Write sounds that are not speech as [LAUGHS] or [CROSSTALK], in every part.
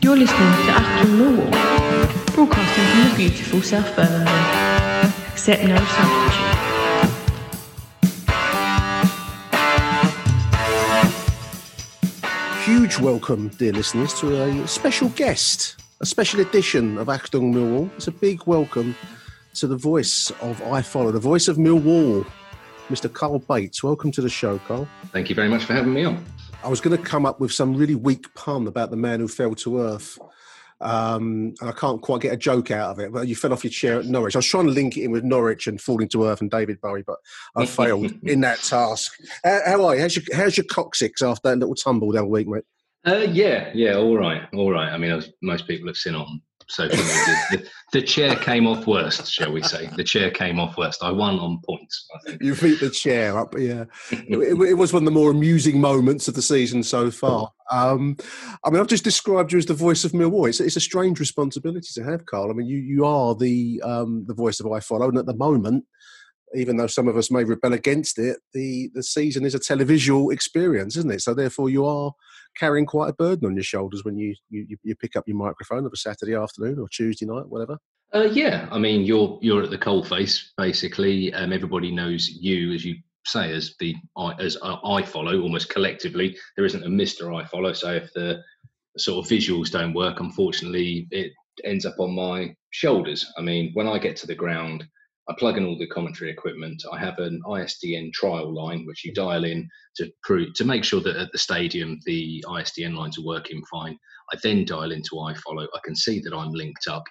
You're listening to Acton Millwall, broadcasting from the beautiful South Birmingham. Accept no substitute. Huge welcome, dear listeners, to a special guest, a special edition of Achtung Millwall. It's a big welcome to the voice of iFollow, the voice of Millwall, Mr. Carl Bates. Welcome to the show, Carl. Thank you very much for having me on. I was going to come up with some really weak pun about the man who fell to earth. Um, and I can't quite get a joke out of it. But you fell off your chair at Norwich. I was trying to link it in with Norwich and falling to earth and David Bowie, but I [LAUGHS] failed in that task. How, how are you? How's your, how's your coccyx after that little tumble the week, mate? Uh, yeah, yeah, all right, all right. I mean, as most people have seen on social media, the, the chair came off worst, shall we say? The chair came off worst. I won on points. You beat the chair up, yeah. it, it was one of the more amusing moments of the season so far. Um, I mean, I've just described you as the voice of Millwall. It's, it's a strange responsibility to have, Carl. I mean, you you are the um, the voice of iFollow, and at the moment, even though some of us may rebel against it, the the season is a televisual experience, isn't it? So therefore, you are carrying quite a burden on your shoulders when you you, you pick up your microphone of a Saturday afternoon or Tuesday night, whatever. Uh, yeah, I mean, you're you're at the coalface basically. Um, everybody knows you, as you say, as the as iFollow almost collectively. There isn't a Mister iFollow. So if the sort of visuals don't work, unfortunately, it ends up on my shoulders. I mean, when I get to the ground, I plug in all the commentary equipment. I have an ISDN trial line which you dial in to prove to make sure that at the stadium the ISDN lines are working fine. I then dial into iFollow. I can see that I'm linked up,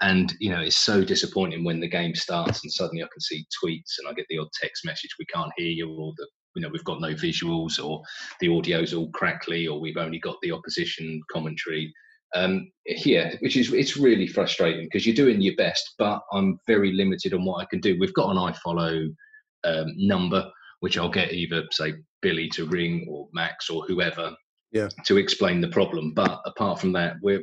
and you know it's so disappointing when the game starts and suddenly I can see tweets and I get the odd text message we can't hear you or the you know we've got no visuals or the audio's all crackly or we've only got the opposition commentary um, here, which is it's really frustrating because you're doing your best, but I'm very limited on what I can do. We've got an iFollow um, number, which I'll get either say Billy to ring or Max or whoever Yeah. to explain the problem. But apart from that, we're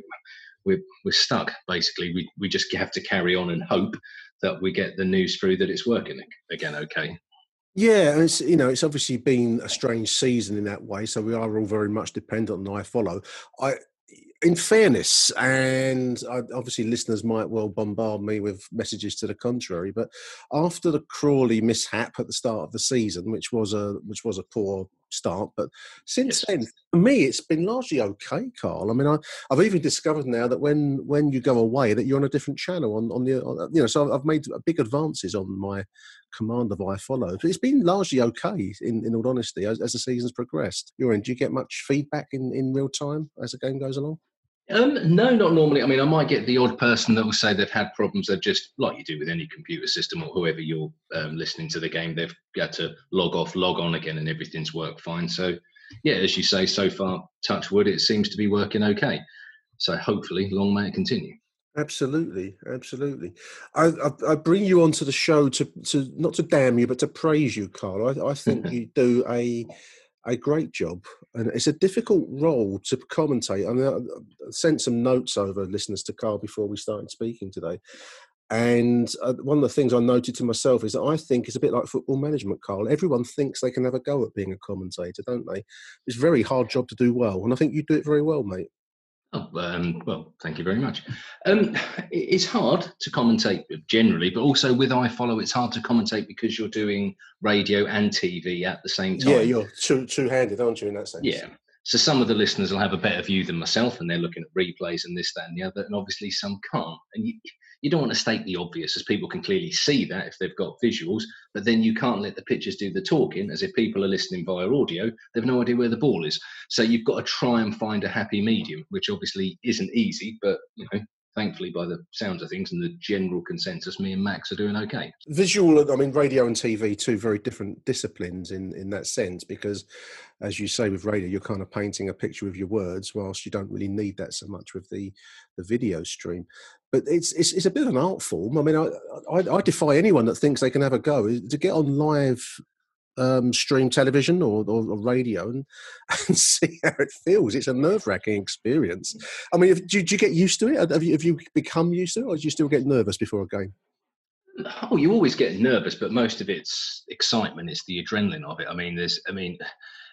we're we're stuck. Basically, we we just have to carry on and hope that we get the news through that it's working again. Okay. Yeah, and it's you know it's obviously been a strange season in that way. So we are all very much dependent on iFollow. I, in fairness, and obviously listeners might well bombard me with messages to the contrary, but after the Crawley mishap at the start of the season, which was a which was a poor start, but since then, for me, it's been largely okay, Carl. I mean, I, I've even discovered now that when when you go away, that you're on a different channel on on the on, you know. So I've made big advances on my command of iFollow. But it's been largely okay, in, in all honesty, as, as the season's progressed. Your end, do you get much feedback in, in real time as the game goes along? Um, no, not normally. I mean, I might get the odd person that will say they've had problems. They've just, like you do with any computer system or whoever you're um, listening to the game, they've got to log off, log on again, and everything's worked fine. So, yeah, as you say, so far, touch wood, it seems to be working okay. So, hopefully, long may it continue. Absolutely, absolutely. I, I, I bring you onto the show to, to not to damn you, but to praise you, Carl. I, I think [LAUGHS] you do a a great job, and it's a difficult role to commentate. I mean, I sent some notes over listeners to Carl before we started speaking today, and uh, one of the things I noted to myself is that I think it's a bit like football management, Carl. Everyone thinks they can have a go at being a commentator, don't they? It's a very hard job to do well, and I think you do it very well, mate. Oh, um, well, thank you very much. Um, it's hard to commentate generally, but also with iFollow, it's hard to commentate because you're doing radio and TV at the same time. Yeah, you're two two handed, aren't you, in that sense? Yeah. So some of the listeners will have a better view than myself, and they're looking at replays and this, that, and the other, and obviously some can't. And you, you don't want to state the obvious, as people can clearly see that if they've got visuals, but then you can't let the pictures do the talking, as if people are listening via audio, they've no idea where the ball is. So you've got to try and find a happy medium, which obviously isn't easy, but you know, thankfully, by the sounds of things and the general consensus, me and Max are doing okay. Visual, I mean, radio and TV, two very different disciplines in in that sense, because as you say with radio, you're kind of painting a picture with your words, whilst you don't really need that so much with the the video stream. But it's it's, it's a bit of an art form. I mean, I, I, I defy anyone that thinks they can have a go to get on live um, stream television or, or, or radio and, [LAUGHS] and, see how it feels. It's a nerve wracking experience. Mm. I mean, if, do, do, you get used to it? Have you, have you become used to it, or do you still get nervous before a game? Oh, you always get nervous, but most of it's excitement. It's the adrenaline of it. I mean, there's, I mean,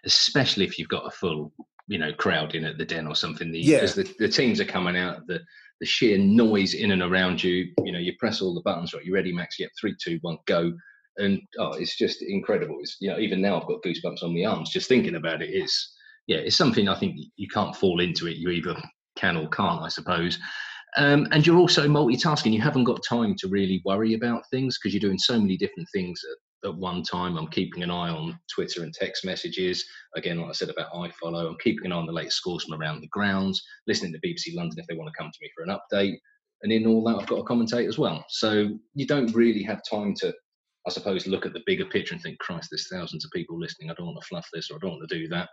especially if you've got a full, you know, crowd in at the den or something. The, yeah. As the, the teams are coming out, the the sheer noise in and around you. You know, you press all the buttons. Right, you ready, Max? Yep, three, two, one, go and oh, it's just incredible. It's you know, even now I've got goosebumps on my arms just thinking about it. It's yeah, it's something I think you can't fall into it. You either can or can't, I suppose. Um, and you're also multitasking. You haven't got time to really worry about things because you're doing so many different things at, at, one time. I'm keeping an eye on Twitter and text messages. Again, like I said about iFollow, I'm keeping an eye on the latest scores from around the grounds, listening to BBC London if they want to come to me for an update. And in all that, I've got to commentate as well. So you don't really have time to I suppose, look at the bigger picture and think, Christ, there's thousands of people listening. I don't want to fluff this or I don't want to do that.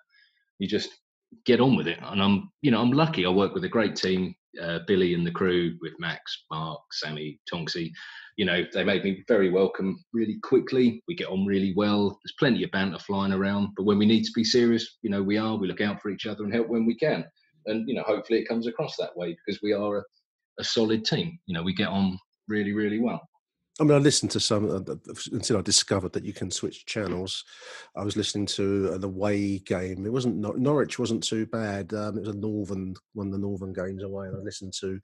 You just get on with it. And I'm, you know, I'm lucky. I work with a great team, uh, Billy and the crew with Max, Mark, Sammy, Tonksy. You know, they made me very welcome really quickly. We get on really well. There's plenty of banter flying around. But when we need to be serious, you know, we are. We look out for each other and help when we can. And, you know, hopefully it comes across that way because we are a, a solid team. You know, we get on really, really well. I mean, I listened to some uh, until I discovered that you can switch channels. I was listening to the away game. It wasn't Norwich wasn't too bad. Um, it was a northern one of the northern games away, and I listened to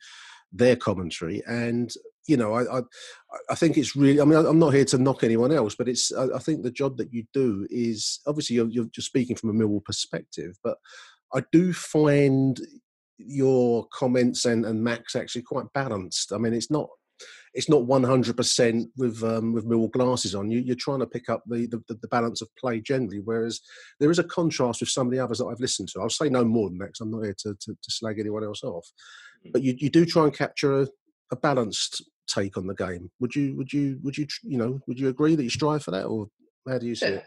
their commentary. And you know, I I, I think it's really. I mean, I'm not here to knock anyone else, but it's. I, I think the job that you do is obviously you're, you're just speaking from a Millwall perspective, but I do find your comments and, and Max actually quite balanced. I mean, it's not it's not 100% with um, with Millwall glasses on. You, you're trying to pick up the, the, the balance of play generally, whereas there is a contrast with some of the others that I've listened to. I'll say no more than that because I'm not here to, to, to, slag anyone else off. Mm. But you, you do try and capture a, a balanced take on the game. Would you would you would you you know would you agree that you strive for that, or how do you see yeah. it?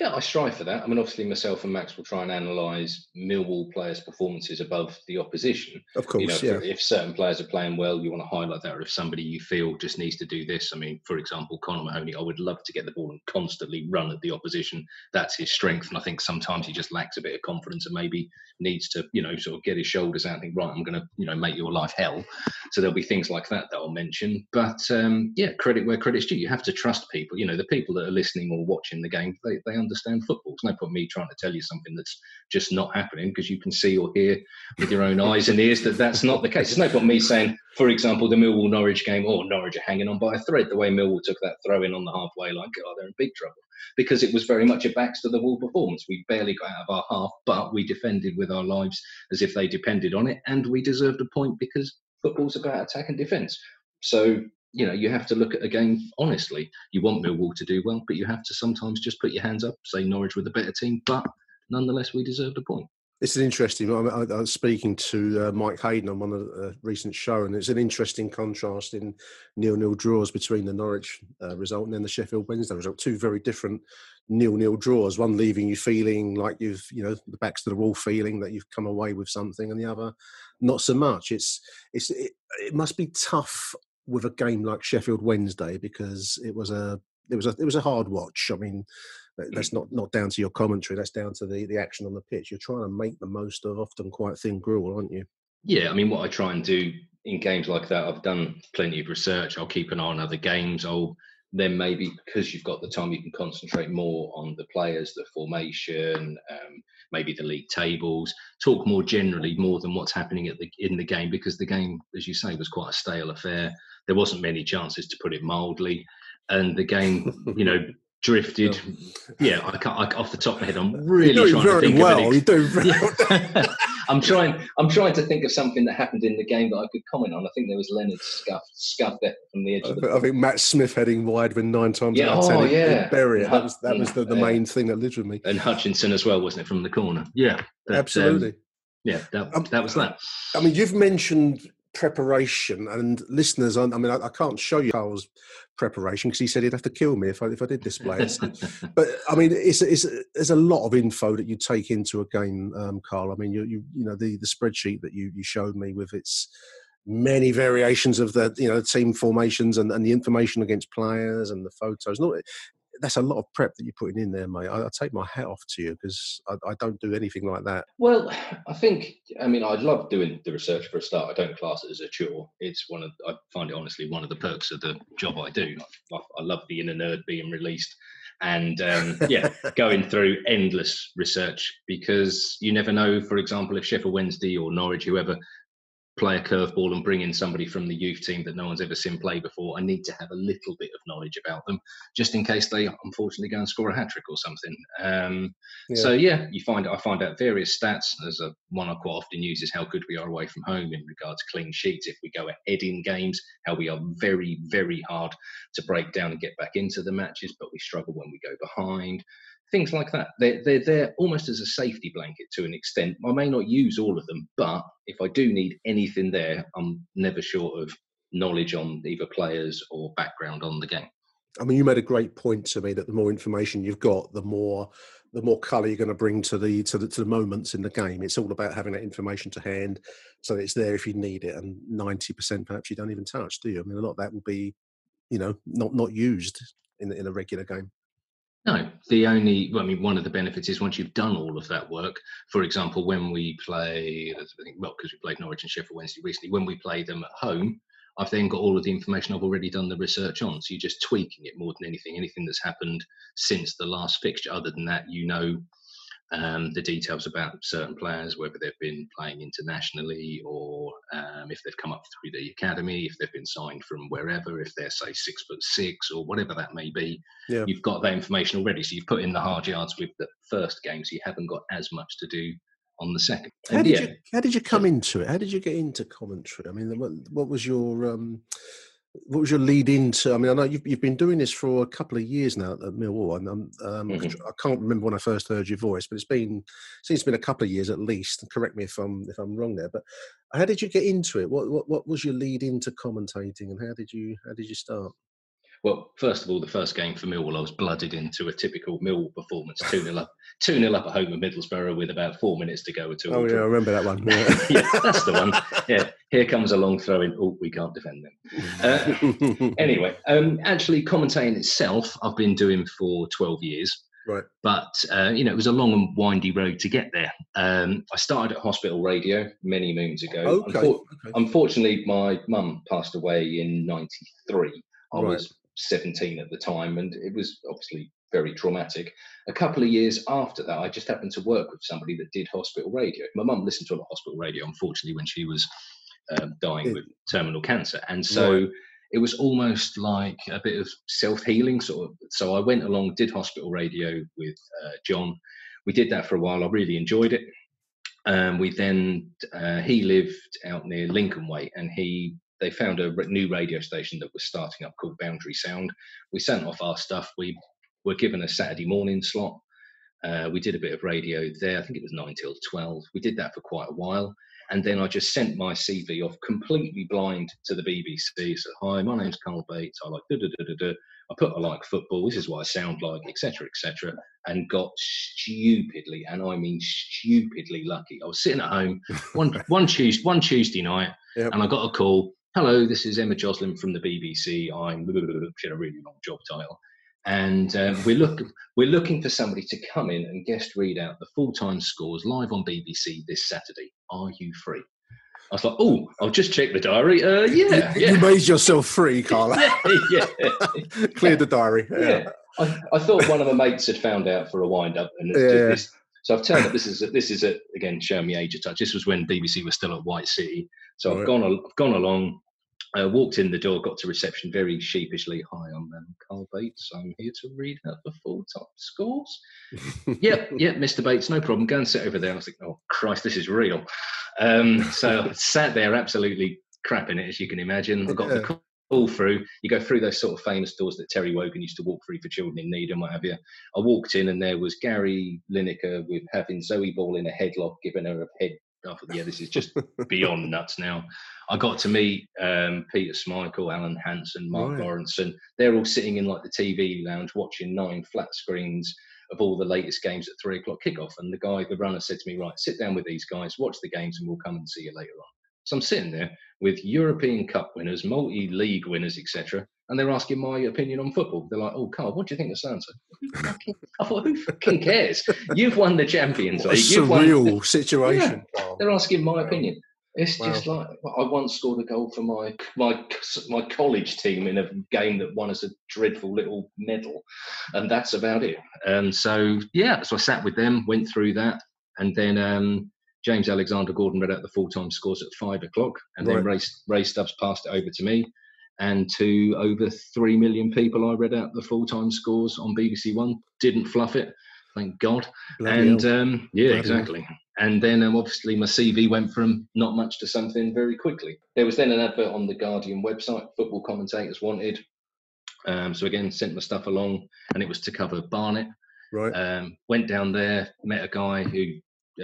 Yeah, I strive for that. I mean, obviously, myself and Max will try and analyse Millwall players' performances above the opposition. Of course, you know, yeah. If, certain players are playing well, you want to highlight that. Or if somebody you feel just needs to do this, I mean, for example, Connor Mahoney, I would love to get the ball and constantly run at the opposition. That's his strength, and I think sometimes he just lacks a bit of confidence and maybe needs to, you know, sort of get his shoulders out and think, right, I'm going to, you know, make your life hell. So there'll be things like that that I'll mention. But um, yeah, credit where credit's due. You have to trust people. You know, the people that are listening or watching the game, they, they understand football It's no point me trying to tell you something that's just not happening because you can see or hear with your own eyes and ears that that's not the case. It's no point me saying, for example, the Millwall Norwich game, oh, Norwich are hanging on by a thread. The way Millwall took that throw in on the halfway line, oh, they're in big trouble because it was very much a backs to the wall performance. We barely got out of our half, but we defended with our lives as if they depended on it, and we deserved a point because football's about attack and defence. So you know, you have to look at a game honestly. You want Millwall to do well, but you have to sometimes just put your hands up, say Norwich were the better team, but nonetheless, we deserved a point. It's an interesting. I, was speaking to uh, Mike Hayden on one of the uh, recent show, and it's an interesting contrast in nil-nil draws between the Norwich uh, result and then the Sheffield Wednesday result. Two very different nil-nil draws. One leaving you feeling like you've, you know, the backs to the wall, feeling that you've come away with something, and the other not so much. It's it's it, it must be tough with a game like Sheffield Wednesday because it was a it was a it was a hard watch. I mean, that's mm. not not down to your commentary. That's down to the the action on the pitch. You're trying to make the most of often quite thin gruel, aren't you? Yeah, I mean, what I try and do in games like that, I've done plenty of research. I'll keep an eye on other games. I'll then maybe because you've got the time, you can concentrate more on the players, the formation, um, maybe the league tables. Talk more generally, more than what's happening at the in the game, because the game, as you say, was quite a stale affair. There wasn't many chances, to put it mildly, and the game, [LAUGHS] you know, drifted. Yeah, I can't. I, off the top of my head, I'm really trying to think well. of an You do very [LAUGHS] yeah. I'm trying. I'm trying to think of something that happened in the game that I could comment on. I think there was Leonard scuffed scuffed it from the edge I of the. think, I think Matt Smith heading wide when nine times Yeah, out of ten oh, it- it yeah. bury it. That was that was the, the Yeah. main thing that lived with me. and Hutchinson as well, wasn't it, from the corner? Yeah, but, um, Absolutely. yeah, that, Um, that was that. I mean, you've mentioned preparation, and listeners. I I mean, I, I can't show you Carl's preparation because he said he'd have to kill me if I if I did display it. So- [LAUGHS] but I mean, it's, it's there's a lot of info that you take into a game, um, Carl. I mean, you you you know the the spreadsheet that you you showed me with its many variations of the you know team formations and, and the information against players and the photos. Not that's a lot of prep that you're putting in there, mate. I, I take my hat off to you because I, I don't do anything like that. Well, [SIGHS] I think. I mean, I love doing the research for a start. I don't class it as a chore. It's one of. I find it honestly one of the perks of the job I do. I, I love being a nerd, being released, and um, [LAUGHS] yeah, going through endless research because you never know. For example, if Sheffield Wednesday or Norwich, whoever, play a curveball and bring in somebody from the youth team that no one's ever seen play before, I need to have a little bit of knowledge about them, just in case they unfortunately go and score a hat trick or something. Um, So yeah, you find I find out various stats. There's a one I quite often use is how good we are away from home in regards to clean sheets. If we go ahead in games, how we are very very hard to break down and get back into the matches, but we struggle when we go behind. Things like that. They're, they're there almost as a safety blanket to an extent. I may not use all of them, but if I do need anything there, I'm never short of knowledge on either players or background on the game. I mean, you made a great point to me that the more information you've got, the more the more colour you're going to bring to the to the to the moments in the game. It's all about having that information to hand, so it's there if you need it. And ninety percent, perhaps you don't even touch, do you? I mean, a lot of that will be, you know, not not used in in a regular game. No, the only, well, I mean, one of the benefits is once you've done all of that work, for example, when we play, well, because we played Norwich and Sheffield Wednesday recently, when we play them at home, I've then got all of the information I've already done the research on. So you're just tweaking it more than anything. Anything that's happened since the last fixture, other than that, you know um, the details about certain players, whether they've been playing internationally or um, if they've come up through the academy, if they've been signed from wherever, if they're say six foot six or whatever that may be. Yeah. You've got that information already, so you've put in the hard yards with the first game, so you haven't got as much to do on the second. How And did yeah, you how did you come into it? How did you get into commentary? I mean, what, what was your um, what was your lead into? I mean, I know you've, you've been doing this for a couple of years now at Millwall, and um, Mhm. I can't remember when I first heard your voice, but it's been seems to been a couple of years at least. Correct me if I'm if I'm wrong there, but how did you get into it? What what, what was your lead into commentating, and how did you how did you start? Well, first of all, the first game for Millwall, I was blooded into a typical Millwall performance, 2 0 up, 2 0 up at home at Middlesbrough with about four minutes to go. Two Oh yeah, I remember that one. [LAUGHS] yeah, that's the one. Yeah, here comes a long throw in. Oh, we can't defend them. Uh, [LAUGHS] anyway, um, actually, commentating itself, I've been doing for 12 years. Right. But, uh, you know, it was a long and windy road to get there. Um, I started at hospital radio many moons ago. okay. Unfor- okay. Unfortunately, my mum passed away in 93. I Right. was 17 at the time, and it was obviously very traumatic. A couple of years after that, I just happened to work with somebody that did hospital radio. My mum listened to a lot of hospital radio, unfortunately, when she was um, dying with terminal cancer. And so Right. it was almost like a bit of self healing, sort of. So I went along, did hospital radio with uh, John. We did that for a while. I really enjoyed it. Um, we then uh, he lived out near Lincoln Way, and he they found a new radio station that was starting up called Boundary Sound. We sent off our stuff. We were given a Saturday morning slot. Uh, we did a bit of radio there. I think it was nine till twelve. We did that for quite a while, and then I just sent my CV off completely blind to the BBC. So, hi, my name's Carl Bates. I like da da da da da. I put I like football. This is what I sound like, etc. etc. And got stupidly, and I mean stupidly lucky. I was sitting at home one [LAUGHS] one Tuesday one Tuesday night, Yep. and I got a call. Hello, this is Emma Joslin from the BBC. I'm [LAUGHS] she had a really long job title, and um, we're looking we're looking for somebody to come in and guest read out the full time scores live on BBC this Saturday. Are you free? I was like, oh, I'll just check the diary. Uh, yeah, You yeah, made yourself free, Carla. [LAUGHS] yeah. [LAUGHS] Cleared the diary. Yeah. yeah. I, I thought one of my mates had found out for a wind up, and Yeah. So I've turned up. This is this is a, again showing me age of touch. This was when BBC was still at White City. So I've Right. gone I've gone along. Uh, walked in the door, got to reception very sheepishly. Hi, I'm um, Carl Bates. I'm here to read out the full top scores. [LAUGHS] yep, yep, Mr. Bates, no problem. Go and sit over there. I was like, oh Christ, this is real. Um, so I sat there, absolutely crapping it, as you can imagine. I got the call all through. You go through those sort of famous doors that Terry Wogan used to walk through for children in need and what have you. I walked in and there was Gary Lineker with having Zoe Ball in a headlock, giving her a head. I thought, yeah, this is just beyond nuts now. I got to meet um, Peter Schmeichel, Alan Hansen, Mark Right. Lawrenson. They're all sitting in like the TV lounge watching nine flat screens of all the latest games at three o'clock kickoff. And the guy, the runner, said to me, "Right, sit down with these guys, watch the games, and we'll come and see you later on." So I'm sitting there with European Cup winners, multi-league winners, etc., and they're asking my opinion on football. They're like, "Oh, Carl, what do you think of so-and-so?" [LAUGHS] [LAUGHS] I thought, "Who fucking cares? You've won the Champions What a League. You've won surreal [LAUGHS] situation. Carl. they're asking my opinion. It's Wow. just like I once scored a goal for my my my college team in a game that won us a dreadful little medal, and that's about it. And so yeah, so I sat with them, went through that, and then um, James Alexander Gordon read out the full time scores at five o'clock, and then Ray, Ray Stubbs passed it over to me. And to over three million people, I read out the full time scores on BBC One. Didn't fluff it, thank God Bloody and um, yeah, Bloody exactly. And then um, obviously my CV went from not much to something very quickly. There was then an advert on the Guardian website, football commentators wanted. Um, so again, sent my stuff along, and it was to cover Barnet. right. Um, went down there, met a guy who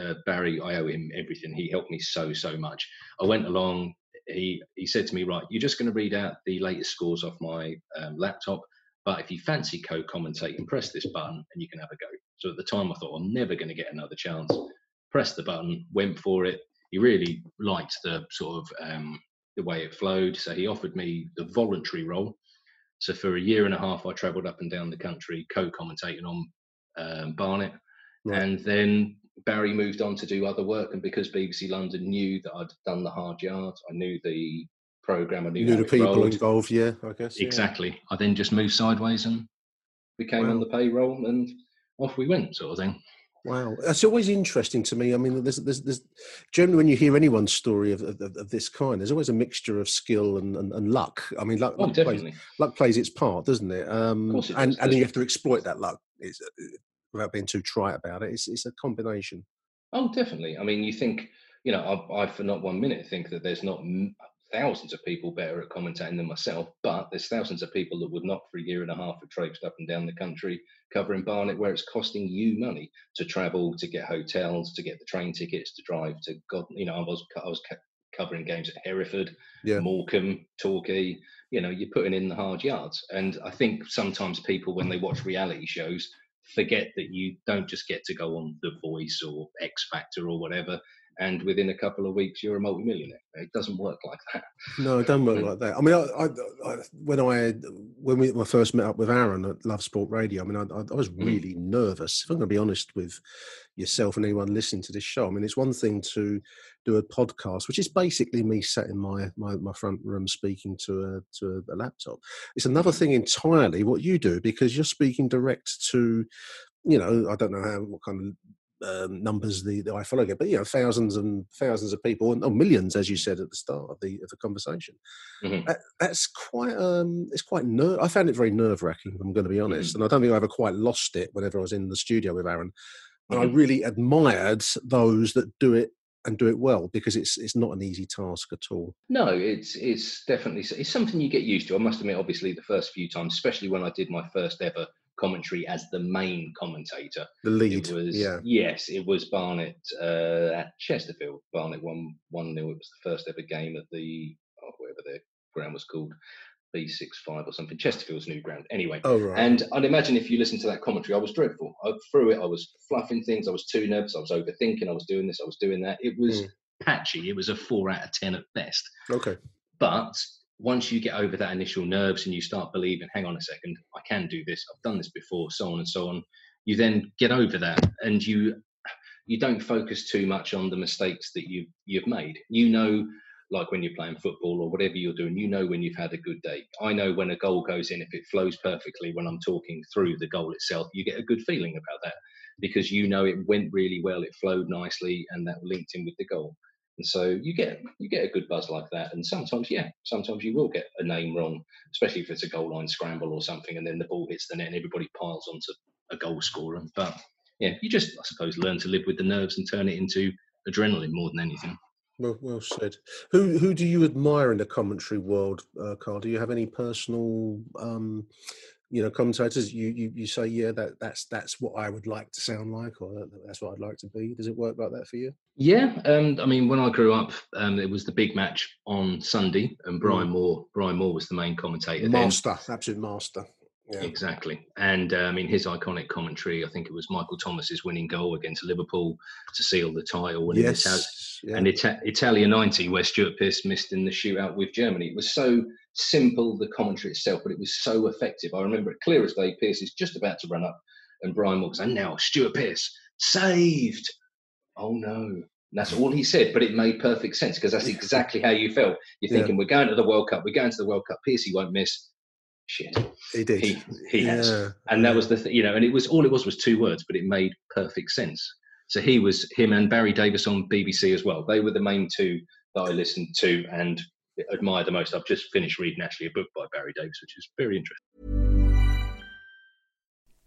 uh, Barry. I owe him everything. He helped me so so much. I went along. He he said to me, right, you're just going to read out the latest scores off my um, laptop. But if you fancy co-commentating, press this button and you can have a go. So at the time, I thought I'm never going to get another chance. Pressed the button, went for it. He really liked the sort of um, the way it flowed, so he offered me the voluntary role. So for a year and a half, I travelled up and down the country co-commentating on um, Barnet, Right. and then Barry moved on to do other work. And because BBC London knew that I'd done the hard yards, I knew the program, I knew, Knew the people rolled. involved. Yeah, I guess. yeah. Exactly. I then just moved sideways and became on the payroll, and off we went, sort of thing. Wow, that's always interesting to me. I mean, there's, there's, there's generally when you hear anyone's story of, of, of this kind, there's always a mixture of skill and, and, and luck. I mean, luck, Oh, luck, plays, definitely. luck plays its part, doesn't it? Um, course it and does, and then you have to exploit that luck. It's, uh, without being too trite about it, it's, it's a combination. Oh, definitely. I mean, you think, you know, I, I for not one minute think that there's not m- thousands of people better at commentating than myself, but there's thousands of people that would not for a year and a half have traipsed up and down the country covering Barnet, where it's costing you money to travel, to get hotels, to get the train tickets, to drive to God. You know, I was I was covering games at Hereford, Yeah. Morecambe, Torquay. You know, you're putting in the hard yards, and I think sometimes people when they watch reality shows forget that you don't just get to go on The Voice or X Factor or whatever, and within a couple of weeks you're a multimillionaire. It doesn't work like that. No, it doesn't work Mm. like that. I mean, I, I, I, when I when we when I first met up with Aaron at Love Sport Radio, I mean, I, was Mm. really nervous. If I'm going to be honest with yourself and anyone listening to this show, I mean, it's one thing to do a podcast, which is basically me sat in my my, my front room speaking to a to a, laptop. It's another thing entirely what you do because you're speaking direct to, you know, I don't know how what kind of um, numbers the, the iFollow get, but you know, thousands and thousands of people, and oh, millions, as you said at the start of the of the conversation. Mhm. That, that's quite um, it's quite ner- I found it very nerve wracking. I'm going to be honest, and I don't think I ever quite lost it whenever I was in the studio with Aaron. And I Mhm. really admired those that do it and do it well because it's it's not an easy task at all. No, it's it's definitely it's something you get used to. I must admit, obviously, the first few times, especially when I did my first ever commentary as the main commentator, The lead, It was yeah, yes, it was Barnet uh, at Chesterfield. Barnet won one 0 It was the first ever game at the oh, whatever the ground was called, B 65 or something. Chesterfield's new ground. Anyway, oh right, and I'd imagine if you listen to that commentary, I was dreadful. I through it, I was fluffing things. I was too nervous. I was overthinking. I was doing this. I was doing that. It was Mm. patchy. It was a four out of ten at best. okay, But once you get over that initial nerves and you start believing, hang on a second, I can do this. I've done this before, so on and so on. You then get over that, and you you don't focus too much on the mistakes that you you've made. You know, like when you're playing football or whatever you're doing, you know when you've had a good day. I know when a goal goes in, if it flows perfectly when I'm talking through the goal itself, you get a good feeling about that because you know it went really well, it flowed nicely, and that linked in with the goal. And so you get you get a good buzz like that. And sometimes, yeah, sometimes you will get a name wrong, especially if it's a goal line scramble or something, and then the ball hits the net and everybody piles onto a goal scorer. But yeah, you just I suppose learn to live with the nerves and turn it into adrenaline more than anything. Well, well said. Who who do you admire in the commentary world, uh, Carl? Do you have any personal, um, you know, commentators? You, you you say, yeah, that that's that's what I would like to sound like, or that's what I'd like to be. Does it work like that for you? Yeah, um, I mean, when I grew up, um, it was the big match on Sunday, and Brian Mm. Moore. Brian Moore was the main commentator. then. Master, absolute master. Yeah. Exactly. And uh, I mean, his iconic commentary, I think it was Michael Thomas's winning goal against Liverpool to seal the title. And, in Ital- Yes. yeah. and Ita- Italia 90, where Stuart Pearce missed in the shootout with Germany. It was so simple, the commentary itself, but it was so effective. I remember it clear as day. Pearce is just about to run up, and Brian goes, and now Stuart Pearce saved. Oh no. And that's all he said, but it made perfect sense because that's [LAUGHS] exactly how you felt. You're Yeah. thinking, we're going to the World Cup, we're going to the World Cup, Piercy won't miss. Shit. He did. he he has. Yeah, and that was the th- you know and it was all it was was two words but it made perfect sense. So he was him and barry davies on bbc as well. They were the main two that i listened to and admired the most. I've just finished reading actually a book by barry davies which is very interesting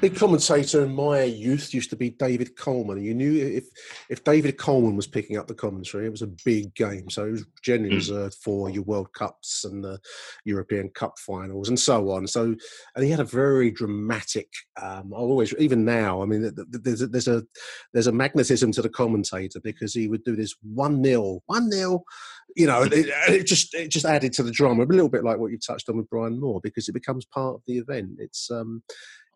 Big commentator in my youth used to be David Coleman. You knew if if David Coleman was picking up the commentary, it was a big game. So it was generally Mm. reserved for your World Cups and the European Cup finals and so on. So and he had a very dramatic. Um, I always, even now, I mean, th- th- there's a, there's a there's a magnetism to the commentator because he would do this one 0 one 0 you know, and it, it just it just added to the drama a little bit like what you touched on with Brian Moore because it becomes part of the event. It's um,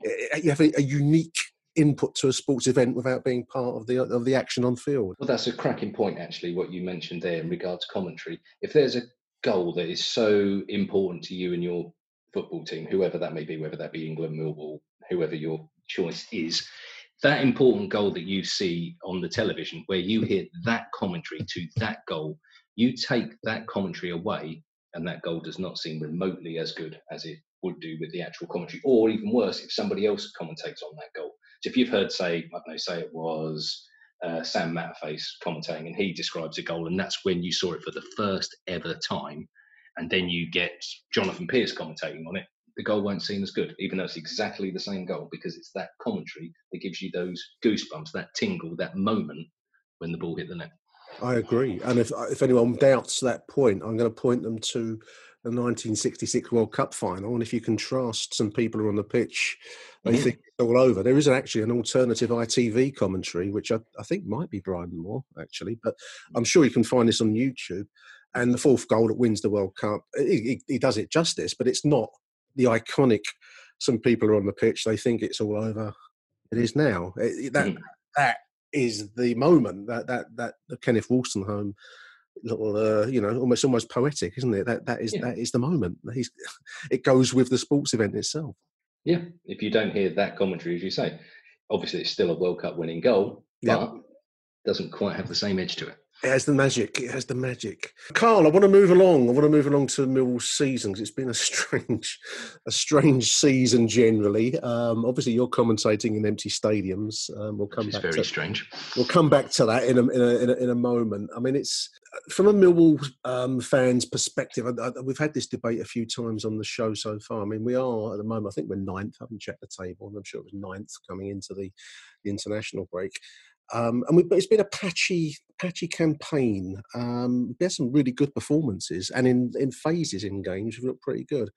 Eh, you have a, a unique input to a sports event without being part of the of the action on field. Well, that's a cracking point, actually, what you mentioned there in regards to commentary. If there's a goal that is so important to you and your football team, whoever that may be, whether that be England, Millwall, whoever your choice is, that important goal that you see on the television, where you hear that commentary to that goal, you take that commentary away, and that goal does not seem remotely as good as it would do with the actual commentary, or even worse, if somebody else commentates on that goal. So if you've heard, say, I don't know, say it was uh, Sam Matterface commentating, and he describes a goal, and that's when you saw it for the first ever time. And then you get Jonathan Pearce commentating on it. The goal won't seem as good, even though it's exactly the same goal, because it's that commentary that gives you those goosebumps, that tingle, that moment when the ball hit the net. I agree. And if if anyone doubts that point, I'm going to point them to the 1966 World Cup final. And if you contrast some people who are on the pitch, they think it's all over. There is actually an alternative ITV commentary, which I, I think might be Brian Moore, actually, but I'm sure you can find this on YouTube. And the fourth goal that wins the World Cup, he, does it justice, but it's not the iconic. Some people are on the pitch, they think it's all over. It is now. It- that Mhm. that is the moment that that that the Kenneth Wolstenholme little uh, you know almost almost poetic isn't it that that is Yeah. that is the moment He's, [LAUGHS] it goes with the sports event itself Yeah, if you don't hear that commentary, as you say, obviously it's still a World Cup winning goal, Yeah. but doesn't quite have the same edge to it. It has the magic it has the magic carl i want to move along i want to move along to millwall's seasons. It's been a [LAUGHS] strange a strange season generally um obviously you're commentating in empty stadiums um, we'll come Which back very to strange. We'll come back to that in a, in a, in a, in a moment. I mean, it's from a Millwall um, fan's perspective. I, I, we've had this debate a few times on the show so far. I mean, we are at the moment. I think we're ninth. I haven't checked the table, and I'm sure it was ninth coming into the, the international break. Um, and we, it's been a patchy, patchy campaign. Um, had some really good performances, and in in phases in games, we've looked pretty good,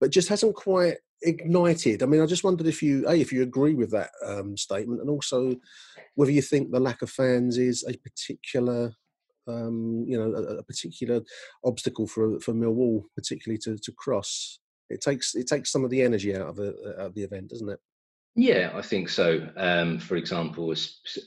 but just hasn't quite ignited. I mean, I just wondered if you, a, if you agree with that um, statement, and also whether you think the lack of fans is a particular, um, you know, a, a particular obstacle for for Millwall, particularly to, to cross. It takes it takes some of the energy out of the out of the event, doesn't it? Yeah, I think so. Um, for example,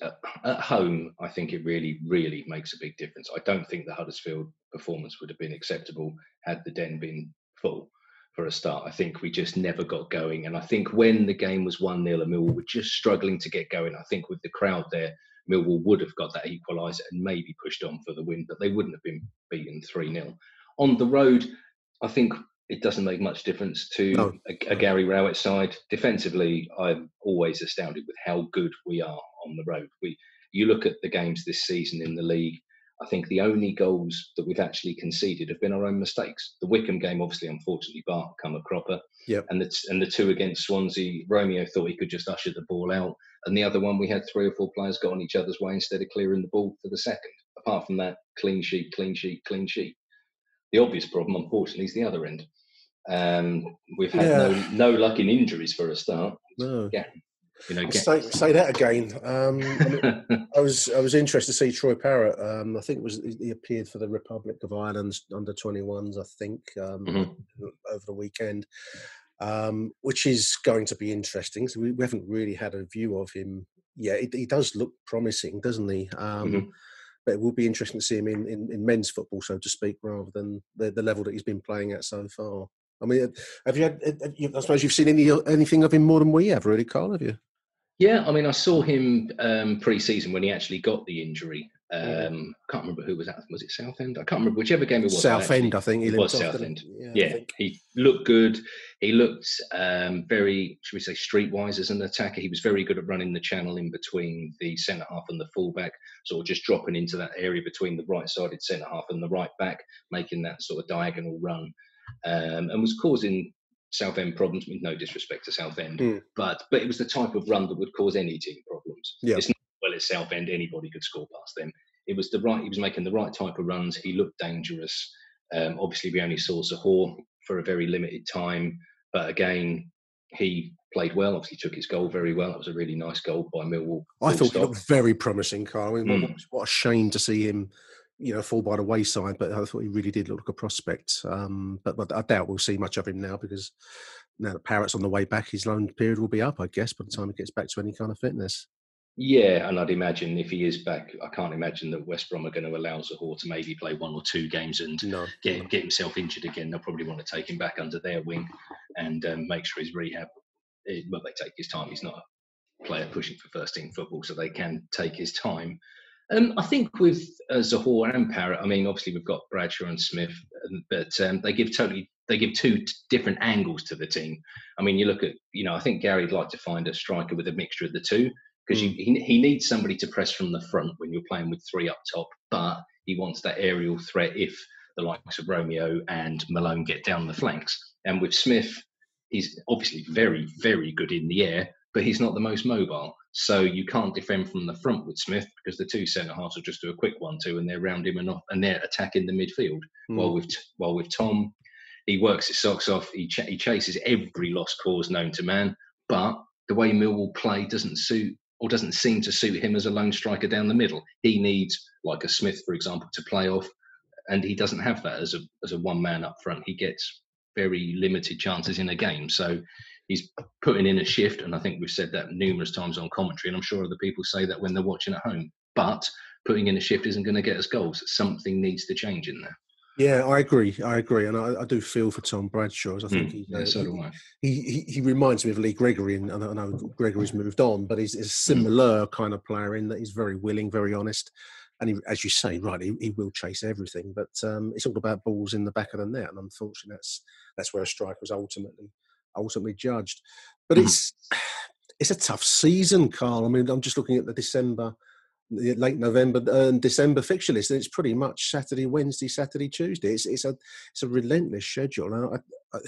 uh, at home, I think it really, really makes a big difference. I don't think the Huddersfield performance would have been acceptable had the den been full for a start. I think we just never got going. And I think when the game was 1 0 and Millwall were just struggling to get going, I think with the crowd there, Millwall would have got that equaliser and maybe pushed on for the win, but they wouldn't have been beaten 3 0. On the road, I think it doesn't make much difference to No. a, a Gary Rowett side. Defensively, I'm always astounded with how good we are on the road. We, you look at the games this season in the league. I think the only goals that we've actually conceded have been our own mistakes. The Wycombe game, obviously, unfortunately, Bart come a cropper. Yep. And the and the two against Swansea, Romeo thought he could just usher the ball out, and the other one we had three or four players got on each other's way instead of clearing the ball for the second. Apart from that, clean sheet, clean sheet, clean sheet. The obvious problem, unfortunately, is the other end. Um, we've had Yeah. no no luck in injuries for a start. No. Yeah, you know, get, Say, say that again. Um, I, mean, [LAUGHS] I was I was interested to see Troy Parrott. Um, I think it was he appeared for the Republic of Ireland under 21s. I think um, Mhm. over the weekend, um, which is going to be interesting. So we, we haven't really had a view of him yet. He, he does look promising, doesn't he? Um, Mhm. But it will be interesting to see him in, in, in men's football, so to speak, rather than the, the level that he's been playing at so far. I mean, have you had? have you- I suppose you've seen any anything of him more than we have, really, Carl. Have you? Yeah, I mean, I saw him um, pre-season when he actually got the injury. Yeah. Um, can't remember who was that. Was it Southend? I can't remember whichever game it was. I South actually- End, I think. He was Southend. didn't Yeah, he looked good. He looked um, very, should we say, streetwise as an attacker. He was very good at running the channel in between the centre half and the fullback, sort of just dropping into that area between the right-sided centre half and the right back, making that sort of diagonal run, um, and was causing Southend problems. With no disrespect to Southend, Mm. but but it was the type of run that would cause any team problems. Yeah. It's not well as Southend, anybody could score past them. It was the right. He was making the right type of runs. He looked dangerous. Um, obviously, we only saw Zohore for a very limited time, but again, he played well. Obviously, took his goal very well. It was a really nice goal by Millwall. I thought he looked very promising, Carl. I mean, Mm. what a shame to see him, you know, fall by the wayside. But I thought he really did look like a prospect. Um, but, but I doubt we'll see much of him now because now that Parrott's on the way back, his loan period will be up, I guess, by the time he gets back to any kind of fitness. Yeah, and I'd imagine if he is back, I can't imagine that West Brom are going to allow Zohore to maybe play one or two games and No, get get himself injured again. They'll probably want to take him back under their wing and um, make sure his rehab. eh, Well, they take his time. He's not a player pushing for first team football, so they can take his time. Um, I think with uh, Zohore and Parrott, I mean, obviously we've got Bradshaw and Smith, um, but um, they give totally they give two t- different angles to the team. I mean, you look at you know, I think Gary'd like to find a striker with a mixture of the two because mm. he, he needs somebody to press from the front when you're playing with three up top, but he wants that aerial threat if the likes of Romeo and Malone get down the flanks. And with Smith, he's obviously very, very good in the air, but he's not the most mobile. So you can't defend from the front with Smith because the two centre halves will just do a quick one-two and they're round him and off, and they're attacking the midfield. Mm. While with while with Tom, he works his socks off. He ch- he chases every lost cause known to man. But the way Millwall play doesn't suit or doesn't seem to suit him as a lone striker down the middle. He needs like a Smith, for example, to play off, and he doesn't have that as a as a one man up front. He gets very limited chances in a game. So he's putting in a shift, and I think we've said that numerous times on commentary, and I'm sure other people say that when they're watching at home. But putting in a shift isn't going to get us goals. Something needs to change in there. Yeah, I agree. I agree, and I, I do feel for Tom Bradshaw. I think mm, he, yeah, uh, so I. He, he, he reminds me of Lee Gregory, and I know Gregory's moved on, but he's, he's a hmm. similar mm. kind of player in that he's very willing, very honest, and he, as you say, right, he, he will chase everything. But um, it's all about balls in the back of the net, and unfortunately, that's that's where a striker was ultimately ultimately judged. But mm. it's it's a tough season, Carl. I mean, I'm just looking at the December, the late November and December fixture list, and it's pretty much Saturday, Wednesday, Saturday, Tuesday. It's it's a it's a relentless schedule. And I, I,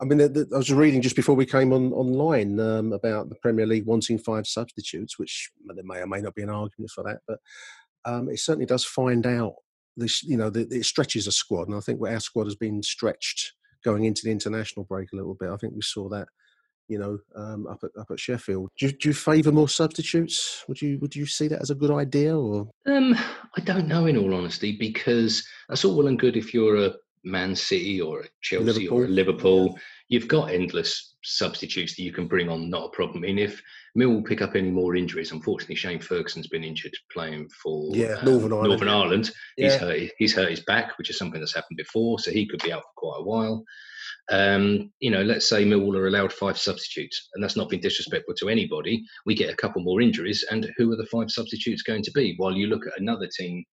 I mean, the, the, I was reading just before we came on online um, about the Premier League wanting five substitutes, which there may or may not be an argument for that, but um, it certainly does find out this. You know, the, it stretches a squad, and I think our squad has been stretched going into the international break a little bit. I think we saw that, you know, um, up at up at Sheffield. Do you, do you favour more substitutes? Would you would you see that as a good idea or? Um, I don't know, in all honesty, because that's all well and good if you're a Man City or a Chelsea Liverpool. or a Liverpool. You've got endless substitutes that you can bring on, not a problem. I mean, if Millwall pick up any more injuries, unfortunately, Shane Ferguson's been injured playing for yeah, um, Northern Ireland. Northern Ireland. Yeah. He's hurt. He's hurt his back, which is something that's happened before, so he could be out for quite a while. Um, you know, let's say Millwall are allowed five substitutes, and that's not been disrespectful to anybody. We get a couple more injuries, and who are the five substitutes going to be? While you look at another team,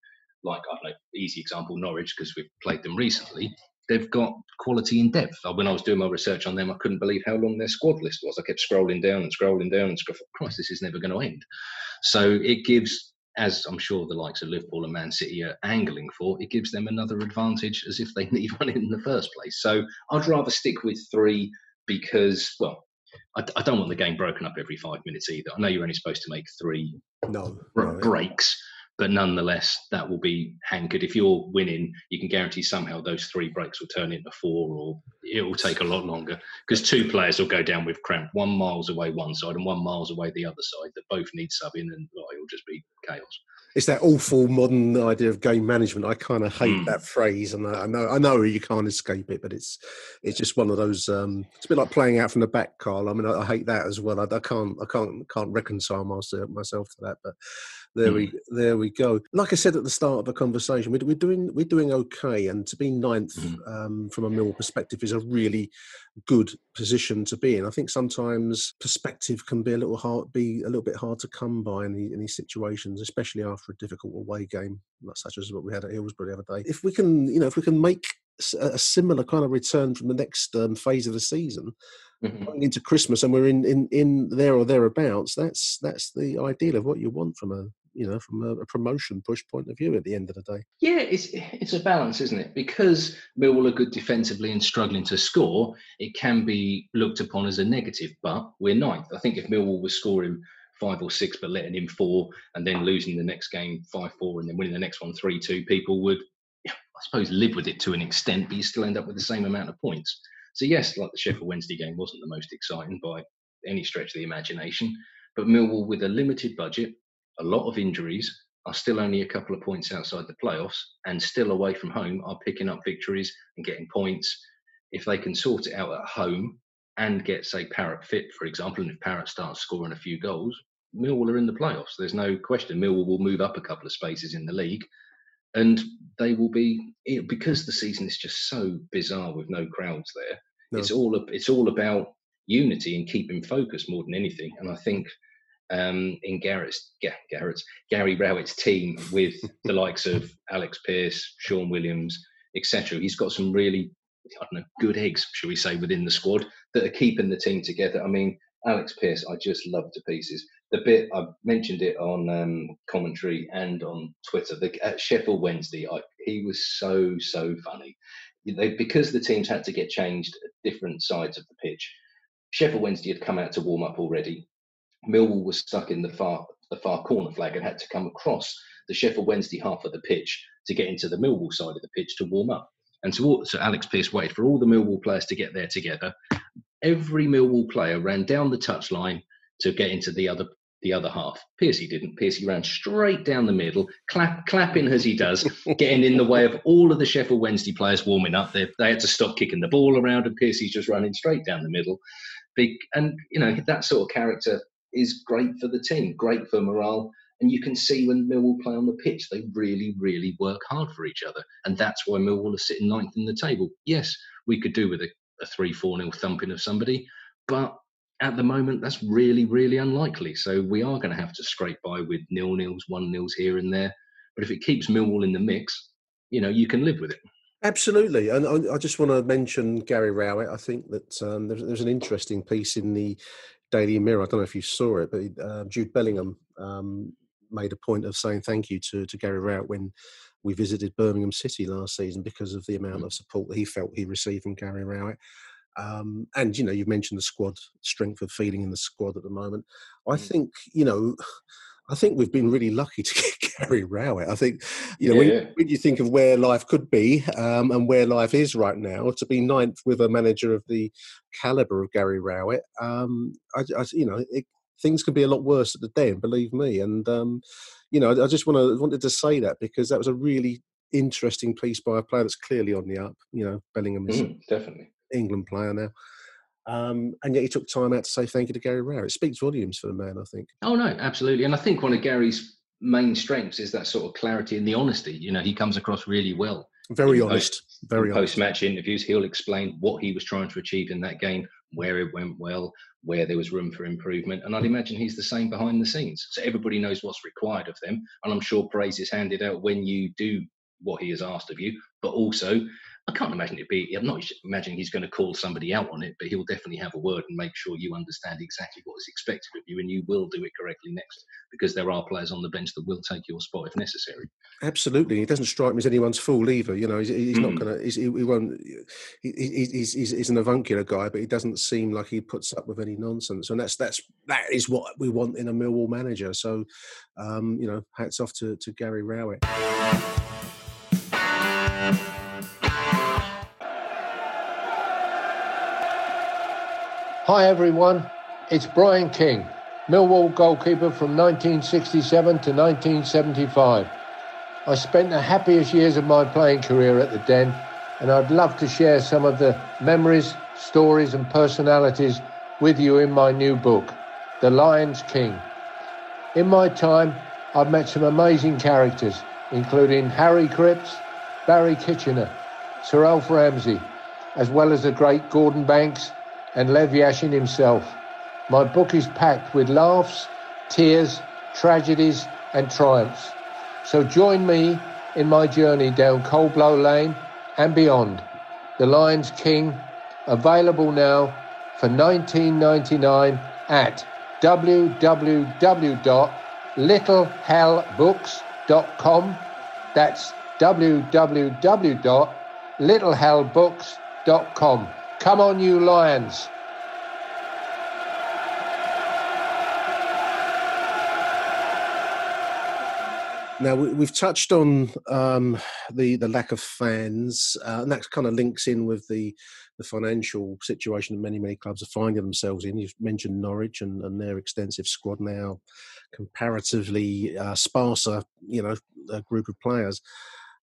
like I don't know, easy example, Norwich, because we've played them recently they've got quality in depth. Uh, when I was doing my research on them, I couldn't believe how long their squad list was. I kept scrolling down and scrolling down and scrolling. Christ, this is never going to end. So it gives, as I'm sure the likes of Liverpool and Man City are angling for, it gives them another advantage as if they [LAUGHS] need one in the first place. So I'd rather stick with three because, well, I, I don't want the game broken up every five minutes either. I know you're only supposed to make three no, breaks. But nonetheless, that will be hankered. If you're winning, you can guarantee somehow those three breaks will turn into four, or it will take a lot longer because two players will go down with cramp, one miles away one side and one miles away the other side, that both need subbing, and oh, it'll just be chaos it's that awful modern idea of game management. I kind of hate mm. that phrase, and I know I know you can't escape it, but it's it's just one of those. Um, it's a bit like playing out from the back, Carl. I mean, I, I hate that as well. I, I, can't I can't can't reconcile myself myself to that, but there mm. we there we go. Like I said at the start of the conversation, we're, we're doing we're doing okay, and to be ninth mm. um, from a mill perspective is a really good position to be in. I think sometimes perspective can be a little hard, be a little bit hard to come by in, the, in these situations, especially after a difficult away game, such as what we had at Hillsborough the other day. If we can, you know, if we can make a similar kind of return from the next um, phase of the season, mm-hmm. into Christmas, and we're in, in in there or thereabouts. That's that's the ideal of what you want from a you know from a, a, promotion push point of view at the end of the day. Yeah, it's it's a balance, isn't it? Because Millwall are good defensively and struggling to score, it can be looked upon as a negative. But we're ninth. I think if Millwall was scoring five or six, but letting in four, and then losing the next game five four, and then winning the next one three two, people would, I suppose, live with it to an extent, but you still end up with the same amount of points. So yes, like the Sheffield Wednesday game wasn't the most exciting by any stretch of the imagination, but Millwall with a limited budget, a lot of injuries, are still only a couple of points outside the playoffs, and still away from home are picking up victories and getting points. If they can sort it out at home and get, say, Parrott fit, for example, and if Parrott starts scoring a few goals, Millwall are in the playoffs. There's no question. Millwall will move up a couple of spaces in the league, and they will be because the season is just so bizarre with no crowds there. No. It's all it's all about unity and keeping focus more than anything. And I think um, in Garrett's Garrett's Gary Rowett's team with the likes of Alex Pearce, Shaun Williams, etc. He's got some really I don't know, good eggs, shall we say, within the squad that are keeping the team together. I mean, Alex Pearce, I just love to pieces. the bit I mentioned it on um, commentary and on Twitter. The, at Sheffield Wednesday, I, he was so so funny. They, because the teams had to get changed at different sides of the pitch. Sheffield Wednesday had come out to warm up already. Millwall was stuck in the far the far corner flag and had to come across the Sheffield Wednesday half of the pitch to get into the Millwall side of the pitch to warm up. And so, so Alex Pearce waited for all the Millwall players to get there together. Every Millwall player ran down the touchline to get into the other the other half. Piercy didn't. Piercy ran straight down the middle, clap, clapping as he does, [LAUGHS] getting in the way of all of the Sheffield Wednesday players warming up. They, they had to stop kicking the ball around, and Piercy's just running straight down the middle. Big, and you know that sort of character is great for the team, great for morale. And you can see when Millwall play on the pitch, they really, really work hard for each other. And that's why Millwall are sitting ninth in the table. Yes, we could do with a, a 3 4 nil thumping of somebody, but at the moment, that's really, really unlikely. So we are going to have to scrape by with nil nils, one nils here and there. But if it keeps Millwall in the mix, you know, you can live with it. Absolutely, and I, I just want to mention Gary Rowett. I think that um, there's, there's, an interesting piece in the Daily Mirror. I don't know if you saw it, but uh, Jude Bellingham um, made a point of saying thank you to, to Gary Rowett when we visited Birmingham City last season because of the amount mm. of support that he felt he received from Gary Rowett. Um, and you know, you've mentioned the squad strength of feeling in the squad at the moment. I mm. think you know, I think we've been really lucky to [LAUGHS] get Gary Rowett. I think you know yeah, when, when, you think of where life could be um, and where life is right now, to be ninth with a manager of the caliber of Gary Rowett, um, I, I, you know, it, things can be a lot worse at the den. Believe me, and um, you know, I, I just want to wanted to say that because that was a really interesting piece by a player that's clearly on the up. You know, Bellingham is mm, definitely England player now. Um, and yet he took time out to say thank you to Gary Rowett. It speaks volumes for the man, I think. Oh no, absolutely. And I think one of Gary's main strengths is that sort of clarity and the honesty. You know, he comes across really well. Very honest. Post, very post match interviews, he'll explain what he was trying to achieve in that game, where it went well, where there was room for improvement. And I'd imagine he's the same behind the scenes. So everybody knows what's required of them. And I'm sure praise is handed out when you do what he has asked of you, but also I can't imagine it be. I'm not imagining he's going to call somebody out on it, but he'll definitely have a word and make sure you understand exactly what is expected of you, and you will do it correctly next, because there are players on the bench that will take your spot if necessary. Absolutely, it doesn't strike me as anyone's fool either. You know, he's, he's mm. not going to. He, won't. He, he's, he's, he's an avuncular guy, but he doesn't seem like he puts up with any nonsense, and that's that's that is what we want in a Millwall manager. So, um, you know, hats off to to Gary Rowett. Hi everyone, it's Brian King, Millwall goalkeeper from 1967 to 1975. I spent the happiest years of my playing career at the Den, and I'd love to share some of the memories, stories, and personalities with you in my new book, The Lion's King. In my time, I've met some amazing characters, including Harry Cripps, Barry Kitchener, Sir Alf Ramsey, as well as the great Gordon Banks and Lev Yashin himself. My book is packed with laughs, tears, tragedies, and triumphs. So join me in my journey down Coldblow Lane and beyond. The Lion's King, available now for 19.99 at www.littlehellbooks.com. That's www.littlehellbooks.com. Come on, you Lions. Now we've touched on um, the the lack of fans, uh, and that kind of links in with the the financial situation that many many clubs are finding themselves in. You've mentioned Norwich and, and their extensive squad now, comparatively uh, sparser, you know, group of players.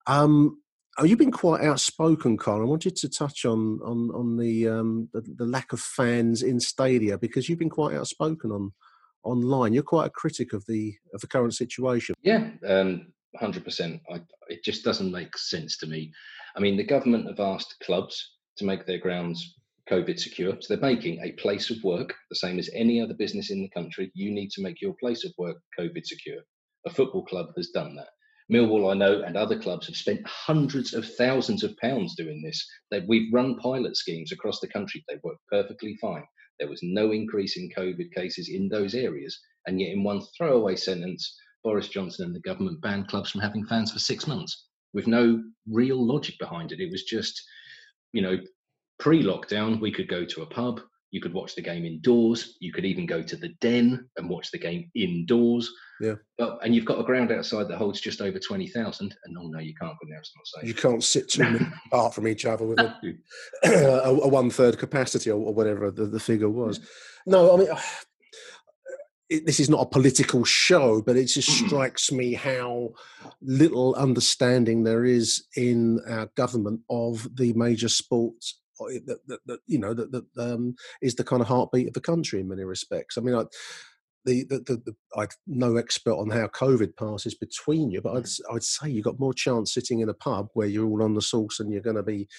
Um, Oh, you've been quite outspoken, Carl. I wanted to touch on on on the, um, the, the lack of fans in stadia because you've been quite outspoken on online. You're quite a critic of the of the current situation. Yeah, um, hundred percent. It just doesn't make sense to me. I mean, the government have asked clubs to make their grounds COVID secure, so they're making a place of work the same as any other business in the country. You need to make your place of work COVID secure. A football club has done that. Millwall, I know, and other clubs have spent hundreds of thousands of pounds doing this. They've, we've run pilot schemes across the country. They work perfectly fine. There was no increase in COVID cases in those areas. And yet, in one throwaway sentence, Boris Johnson and the government banned clubs from having fans for six months with no real logic behind it. It was just, you know, pre lockdown, we could go to a pub, you could watch the game indoors, you could even go to the den and watch the game indoors. Yeah. But, and you've got a ground outside that holds just over 20,000. And oh no, you can't go there, it's not safe. You can't sit two [LAUGHS] apart from each other with a, [LAUGHS] [CLEARS THROAT] a, a one third capacity or, or whatever the, the figure was. No, I mean, [SIGHS] it, this is not a political show, but it just strikes me how little understanding there is in our government of the major sports. That, that, that you know that, that um, is the kind of heartbeat of the country in many respects. I mean, I, the, the, the, the I'm no expert on how COVID passes between you, but I'd, s- I'd say you've got more chance sitting in a pub where you're all on the sauce and you're going to be,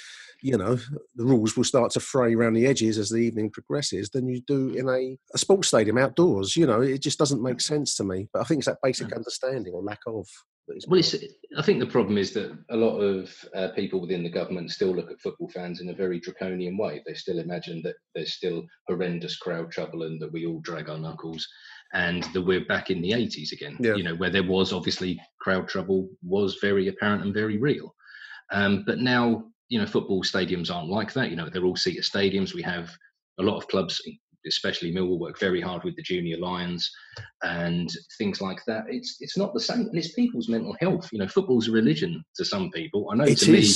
you know, the rules will start to fray around the edges as the evening progresses than you do in a, a sports stadium outdoors. You know, it just doesn't make sense to me. But I think it's that basic understanding or lack of. Well, it's, I think the problem is that a lot of uh, people within the government still look at football fans in a very draconian way. They still imagine that there's still horrendous crowd trouble and that we all drag our knuckles and that we're back in the 80s again, Yeah. you know, where there was obviously crowd trouble was very apparent and very real. Um, but now, you know, football stadiums aren't like that. You know, they're all seater stadiums. We have a lot of clubs, especially Millwall, work very hard with the junior Lions and things like that. It's it's not the same, and it's people's mental health. You know, football's a religion to some people. I know It to me,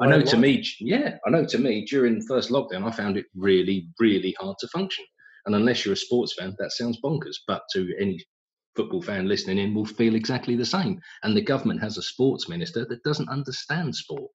I know to me, yeah, I know to me during the first lockdown, I found it really, really hard to function. And unless you're a sports fan, that sounds bonkers. But to any football fan listening in, will feel exactly the same. And the government has a sports minister that doesn't understand sport.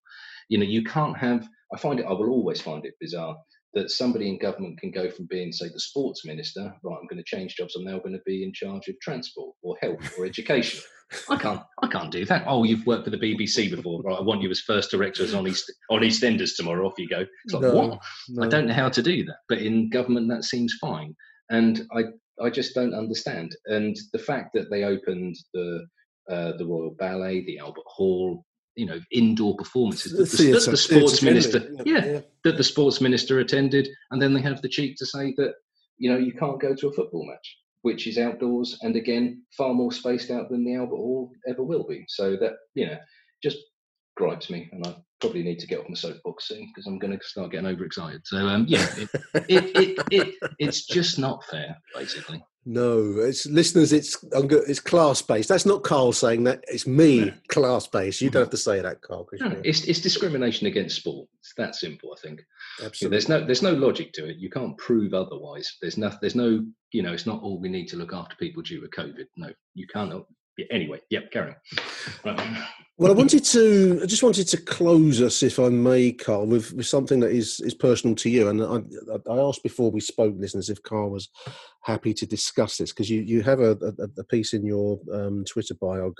You know, you can't have. I find it. I will always find it bizarre that somebody in government can go from being, say, the sports minister, right? I'm going to change jobs. I'm now going to be in charge of transport or health or education. I can't. I can't do that. Oh, you've worked for the BBC before, right? I want you as first director on East on EastEnders tomorrow. Off you go. It's like No, what? I don't know how to do that. But in government, that seems fine. And I, I just don't understand. And the fact that they opened the uh, the Royal Ballet, the Albert Hall, you know, indoor performances that the, that the sports minister, yeah, yeah. that the sports minister attended, and then they have the cheek to say that you know you can't go to a football match, which is outdoors and again far more spaced out than the Albert Hall ever will be. So that you know just gripes me, and I probably need to get off my soapbox soon because I'm going to start getting overexcited. So um, yeah, it, it, it, it, it's just not fair, basically. No, it's listeners. It's go- it's class based. That's not Carl saying that. It's me, class based. You don't have to say that, Carl. No, it's, it's discrimination against sport. It's that simple, I think. Absolutely. There's no there's no logic to it. You can't prove otherwise. There's no there's no you know it's not all we need to look after people due to COVID. No, you can't. Yeah, anyway, yep, carry on. Right. Well, I wanted to. I just wanted to close us, if I may, Carl, with, with something that is is personal to you. And I, I asked before we spoke, listeners, if Carl was happy to discuss this because you you have a, a, a piece in your um, Twitter bio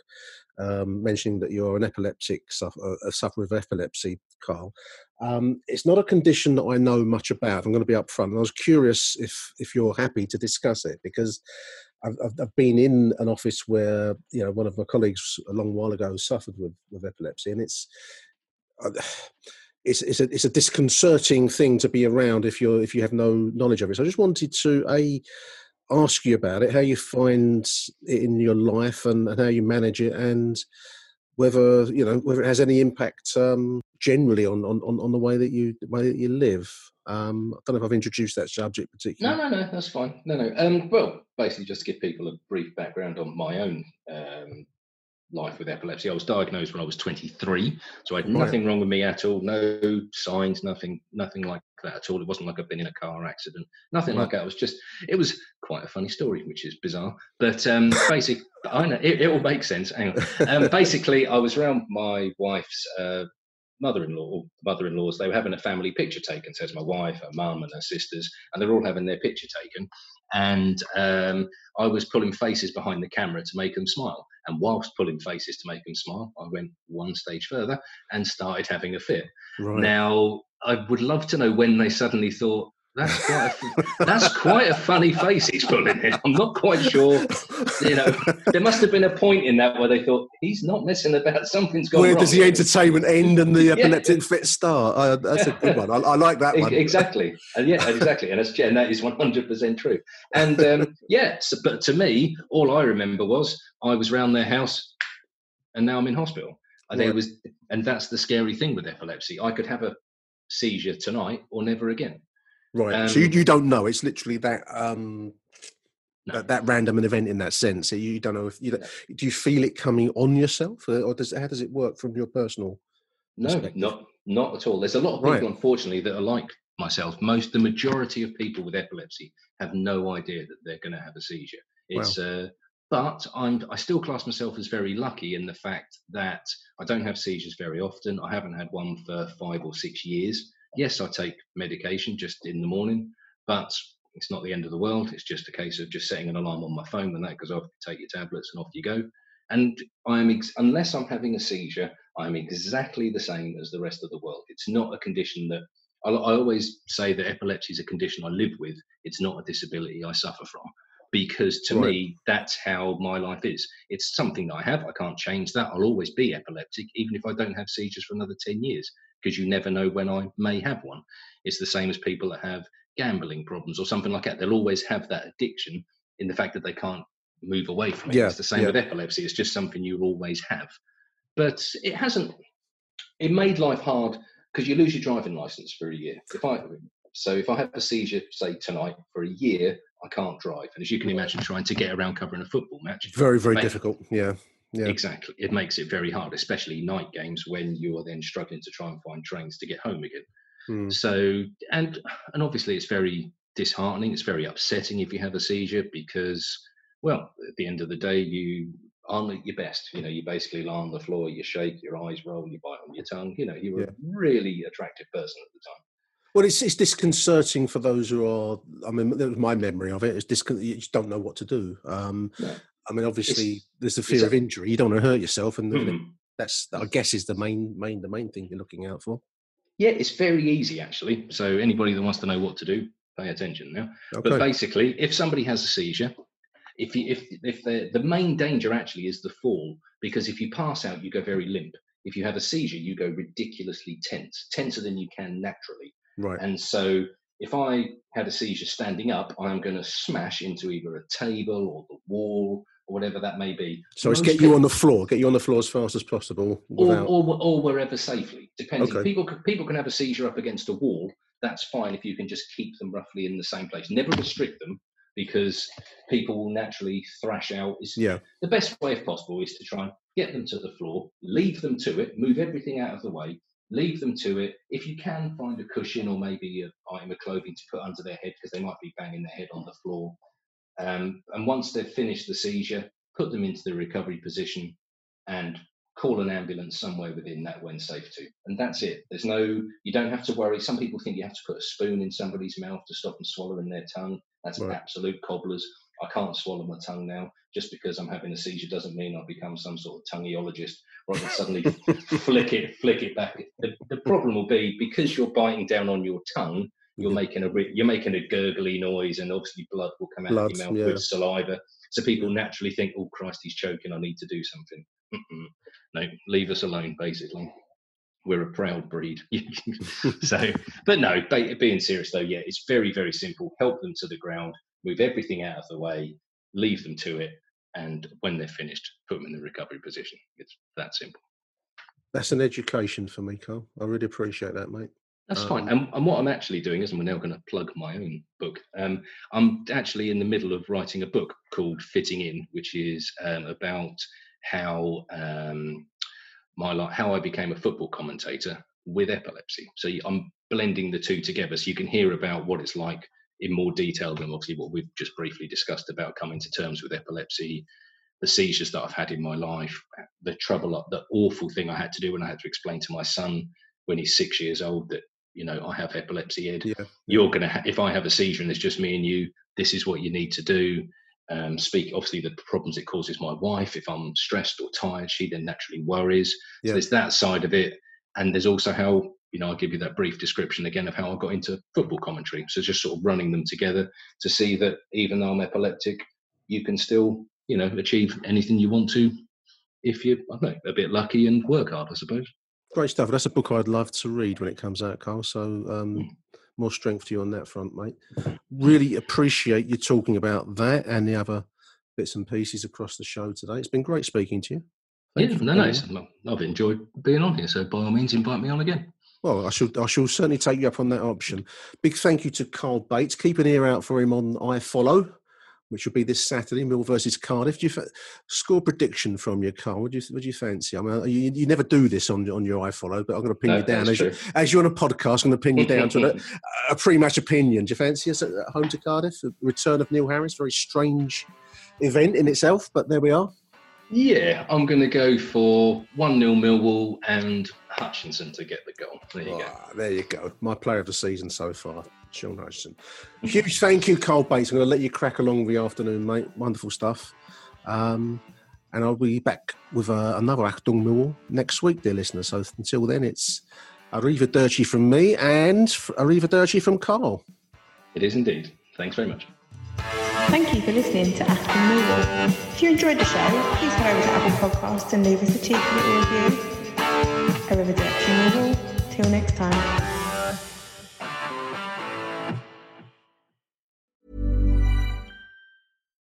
um, mentioning that you're an epileptic suffer, a sufferer of epilepsy, Carl. Um, it's not a condition that I know much about. I'm going to be upfront. And I was curious if if you're happy to discuss it because I've, I've, been in an office where you know one of my colleagues a long while ago suffered with, with epilepsy, and it's uh, [SIGHS] it's it's a it's a disconcerting thing to be around if you're if you have no knowledge of it. So I just wanted to a ask you about it, how you find it in your life, and, and how you manage it, and whether you know whether it has any impact um, generally on, on, on the way that you way that you live. Um, I don't know if I've introduced that subject particularly. No, no, no, that's fine. No, no. Um, well, basically, just to give people a brief background on my own um, life with epilepsy. I was diagnosed when I was 23, so I had Right. nothing wrong with me at all. No signs, nothing, nothing like that at all. It wasn't like I've been in a car accident, nothing like that. It was just, it was quite a funny story, which is bizarre. But um, basic, I know it, it all makes sense. Hang on. Um, basically, I was around my wife's. Uh, mother-in-law or mother-in-laws they were having a family picture taken. So it's my wife her mum and her sisters and they're all having their picture taken. And um, i was pulling faces behind the camera to make them smile. And whilst pulling faces to make them smile i went one stage further and started having a fit. Right. now i would love to know when they suddenly thought That's quite a, that's quite a funny face he's pulling in. I'm not quite sure. You know, there must have been a point in that where they thought he's not messing about. Something's gone Where wrong. does the entertainment end and the [LAUGHS] epileptic fit start? Uh, that's a good one. I, I like that one. Exactly, and yeah, exactly, and, that's, and that is 100 percent true. And um, yeah, so, but to me, all I remember was I was round their house, and now I'm in hospital. And there Right. was, and that's the scary thing with epilepsy. I could have a seizure tonight or never again. Right. so you, Um, you don't know. It's literally that um that, that random an event in that sense. You don't know if you don't- do you feel it coming on yourself, or does how does it work from your personal? No, not not at all. There's a lot of people, Right. unfortunately, that are like myself. Most, the majority of people with epilepsy have no idea that they're going to have a seizure. It's, uh, but I'm, I still class myself as very lucky in the fact that I don't have seizures very often. I haven't had one for five or six years. Yes, I take medication just in the morning, but it's not the end of the world. It's just a case of just setting an alarm on my phone when that goes off. Take your tablets and off you go. And I'm ex- unless I'm having a seizure, I'm exactly the same as the rest of the world. It's not a condition that I, I always say that epilepsy is a condition I live with. It's not a disability I suffer from because to Right. me, that's how my life is. It's something that I have. I can't change that. I'll always be epileptic, even if I don't have seizures for another 10 years, because you never know when I may have one. It's the same as people that have gambling problems or something like that. They'll always have that addiction in the fact that they can't move away from it. Yeah, It's the same yeah. with epilepsy. It's just something you'll always have. But it hasn't, it made life hard because you lose your driving license for a year. If I, so if I have a seizure, say tonight, for a year, I can't drive. And as you can imagine, trying to get around covering a football match. Very very difficult. Yeah. Yeah. Exactly. It makes it very hard, especially night games when you are then struggling to try and find trains to get home again. Hmm. So, and and obviously it's very disheartening. It's very upsetting if you have a seizure because, well, at the end of the day, you aren't at your best. You know, you basically lie on the floor, you shake, your eyes roll, you bite on your tongue. You know, you're Yeah. a really attractive person at the time. Well, it's it's disconcerting for those who are. I mean, that was my memory of it. It's discon- You just don't know what to do. Um, No. I mean, obviously, It's- there's the fear of injury. You don't want to hurt yourself, and Mhm. that's I guess is the main main the main thing you're looking out for. Yeah, it's very easy actually. So anybody that wants to know what to do, pay attention now. Okay. But basically, if somebody has a seizure, if you, if if the the main danger actually is the fall, because if you pass out, you go very limp. If you have a seizure, you go ridiculously tense, tenser than you can naturally. Right. And so, if I had a seizure standing up, I'm going to smash into either a table or the wall or whatever that may be. So it's Most get you on the floor, get you on the floor as fast as possible. or, Without, or, or wherever safely. Depending, Okay. people people can have a seizure up against a wall. That's fine if you can just keep them roughly in the same place. Never restrict them because people will naturally thrash out. It's, yeah. The best way, if possible, is to try and get them to the floor, leave them to it, move everything out of the way, leave them to it. If you can find a cushion or maybe an item of clothing to put under their head because they might be banging their head on the floor. Um, and once they've finished the seizure, put them into the recovery position and call an ambulance somewhere within that when safe to. And that's it. There's no, you don't have to worry. Some people think you have to put a spoon in somebody's mouth to stop them swallowing their tongue. That's Right. absolute cobblers. I can't swallow my tongue now. Just because I'm having a seizure doesn't mean I've become some sort of tongueologist or I can suddenly [LAUGHS] flick it, flick it back. The, the problem will be because you're biting down on your tongue, you're making a you're making a gurgly noise, and obviously blood will come out Blood, of your mouth yeah. with saliva. So people naturally think, "Oh Christ, he's choking. I need to do something." Mm-mm. No, leave us alone. Basically, we're a proud breed. [LAUGHS] so, but no, being serious though, yeah, it's very very simple. Help them to the ground, move everything out of the way, leave them to it, and when they're finished, put them in the recovery position. It's that simple. That's an education for me, Carl. I really appreciate that, mate. That's fine. Um, And, and what I'm actually doing is, and we're now going to plug my own book. Um, I'm actually in the middle of writing a book called Fitting In, which is um, about how um, my life, how I became a football commentator with epilepsy. So I'm blending the two together, so you can hear about what it's like in more detail than obviously what we've just briefly discussed about coming to terms with epilepsy, the seizures that I've had in my life, the trouble, the awful thing I had to do when I had to explain to my son when he's six years old that you know I have epilepsy, Ed. Yeah. You're gonna ha- if I have a seizure and it's just me and you, this is what you need to do. Um, speak obviously the problems it causes my wife. If I'm stressed or tired, she then naturally worries. Yeah. So there's that side of it, and there's also how you know, I'll give you that brief description again of how I got into football commentary. So just sort of running them together to see that even though I'm epileptic, you can still, you know, achieve anything you want to if you're, I don't know, a bit lucky and work hard, I suppose. Great stuff. That's a book I'd love to read when it comes out, Carl. So um, mm. more strength to you on that front, mate. Really appreciate you talking about that and the other bits and pieces across the show today. It's been great speaking to you. Thank yeah, you no, no, I've enjoyed being on here. So by all means, invite me on again. Well, I shall. I shall certainly take you up on that option. Big thank you to Carl Bates. Keep an ear out for him on iFollow, which will be this Saturday, Mill versus Cardiff. Do you fa- score prediction from your Carl? What do you What do you fancy? I mean, you, you never do this on on your iFollow, but I'm going to pin no, you down as, you, as you're on a podcast. I'm going to pin you down to a, [LAUGHS] a pre-match opinion. Do you fancy us at home to Cardiff? The return of Neil Harris, very strange event in itself, but there we are. Yeah, I'm going to go for 1 0 Millwall and Hutchinson to get the goal. There you oh, go. There you go. My player of the season so far, Shaun Hutchinson. Huge thank you, Carl Bates. I'm going to let you crack along the afternoon, mate. Wonderful stuff. Um, and I'll be back with uh, another Achtung Millwall next week, dear listeners. So until then, it's Arrivederci from me and Arrivederci from Carl. It is indeed. Thanks very much. Thank you for listening to Aston Millwall. If you enjoyed the show, please head over to Apple Podcasts and leave us a cheeky little review. Arrivederci Millwall. Till next time.